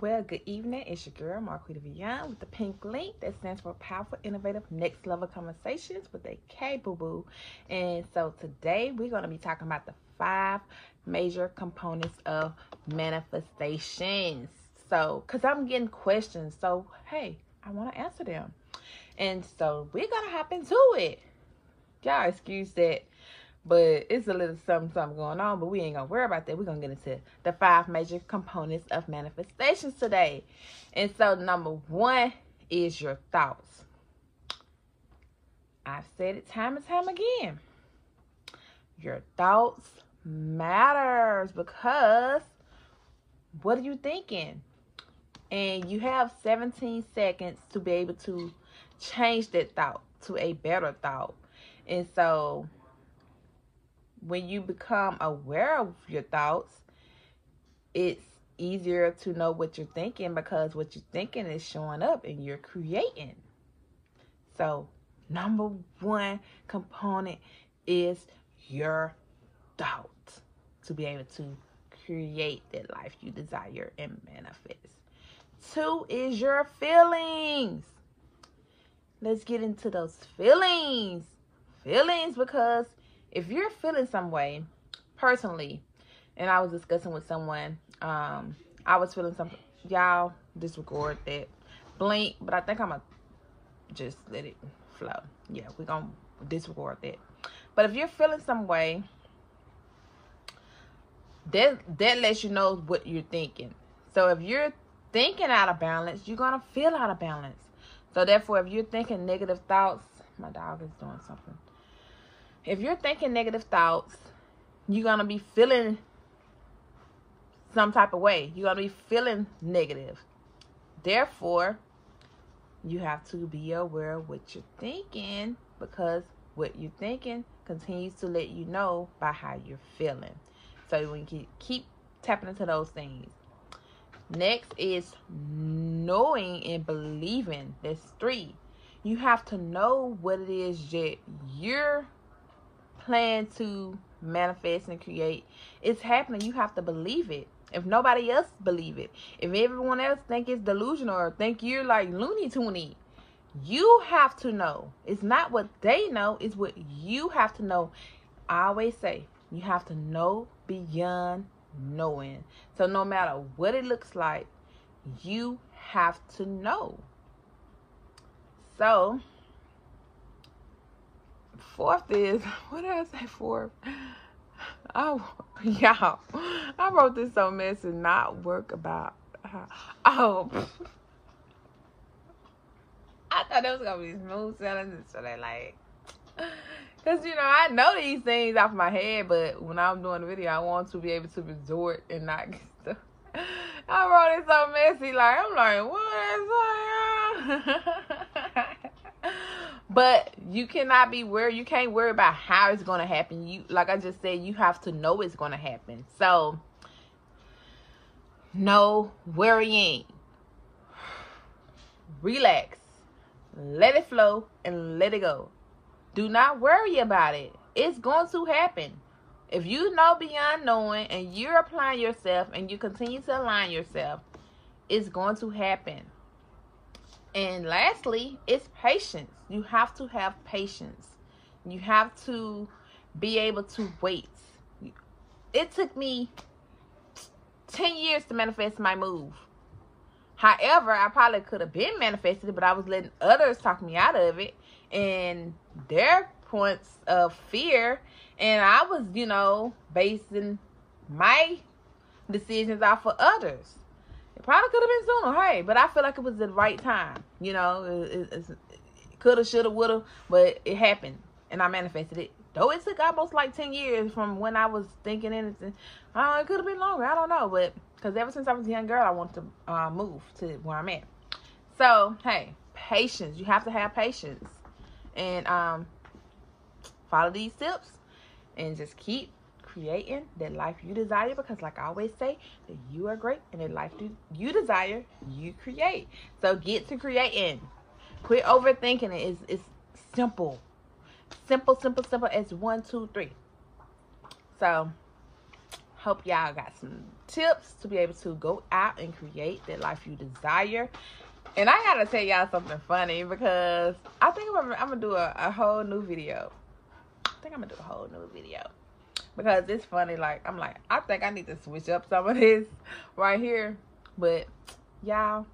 Well, good evening. It's your girl, Marquita Young, with the pink link that stands for Powerful, Innovative, Next Level Conversations with a K Boo Boo. And so today we're going to be talking about the five major components of manifestations. So, because I'm getting questions, so hey, I want to answer them. And so we're going to hop into it. Y'all excuse that but it's a little something something going on but we ain't gonna worry about that. We're gonna get into the five major components of manifestations today. And so number one is your thoughts. I've said it time and time again. Your thoughts matters because what are you thinking? And you have 17 seconds to be able to change that thought to a better thought. And so when you become aware of your thoughts, it's easier to know what you're thinking because what you're thinking is showing up and you're creating. So, number one component is your thought to be able to create that life you desire and manifest. Two is your feelings. Let's get into those feelings. Feelings because if you're feeling some way, personally, and I was discussing with someone, um, I was feeling something. Y'all disregard that blink, but I think I'm gonna just let it flow. Yeah, we're gonna disregard that. But if you're feeling some way, that that lets you know what you're thinking. So if you're thinking out of balance, you're gonna feel out of balance. So therefore, if you're thinking negative thoughts, my dog is doing something if you're thinking negative thoughts, you're going to be feeling some type of way. You're going to be feeling negative. Therefore, you have to be aware of what you're thinking because what you're thinking continues to let you know by how you're feeling. So you keep tapping into those things. Next is knowing and believing. That's three. You have to know what it is that you're plan to manifest and create, it's happening. You have to believe it. If nobody else believe it, if everyone else think it's delusional or think you're like Looney Toony, you have to know. It's not what they know, it's what you have to know. I always say you have to know beyond knowing. So no matter what it looks like, you have to know. So Fourth is what did I say fourth? Oh, y'all, I wrote this so messy. Not work about. Oh, I thought it was gonna be smooth sailing. So they like, cause you know I know these things off my head, but when I'm doing the video, I want to be able to resort and not get stuff. I wrote it so messy. Like I'm like, what is going but you cannot be worried. You can't worry about how it's going to happen. You, like I just said, you have to know it's going to happen. So, no worrying. Relax. Let it flow and let it go. Do not worry about it. It's going to happen. If you know beyond knowing and you're applying yourself and you continue to align yourself, it's going to happen. And lastly, it's patience. You have to have patience. You have to be able to wait. It took me 10 years to manifest my move. However, I probably could have been manifested, but I was letting others talk me out of it and their points of fear. And I was, you know, basing my decisions off of others. Probably could have been sooner, hey, but I feel like it was the right time. You know, it, it, it coulda, shoulda, woulda, but it happened, and I manifested it. Though it took almost like ten years from when I was thinking anything, uh, it could have been longer. I don't know, but because ever since I was a young girl, I wanted to uh, move to where I'm at. So hey, patience. You have to have patience, and um, follow these tips, and just keep creating that life you desire because like I always say that you are great and the life you desire you create. So get to creating. Quit overthinking it. It's, it's simple. Simple simple simple as one two three. So Hope y'all got some tips to be able to go out and create that life you desire. And I gotta tell y'all something funny because I think I'm gonna, I'm gonna do a, a whole new video. I think I'm gonna do a whole new video because it's funny. Like I'm like I think I need to switch up some of this right here, but y'all,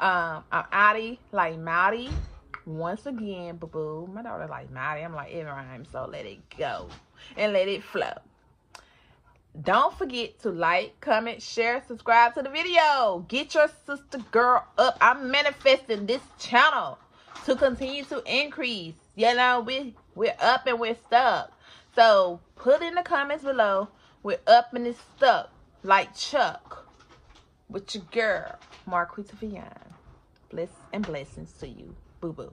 um, I'm Addie like Maddie once again, boo boo. My daughter like Maddie. I'm like it rhymes, so let it go and let it flow. Don't forget to like, comment, share, subscribe to the video. Get your sister girl up. I'm manifesting this channel to continue to increase. You know, we we're up and we're stuck. So put in the comments below. We're up and it's stuck. Like Chuck. With your girl, Marquita Veon. Bless and blessings to you. Boo boo.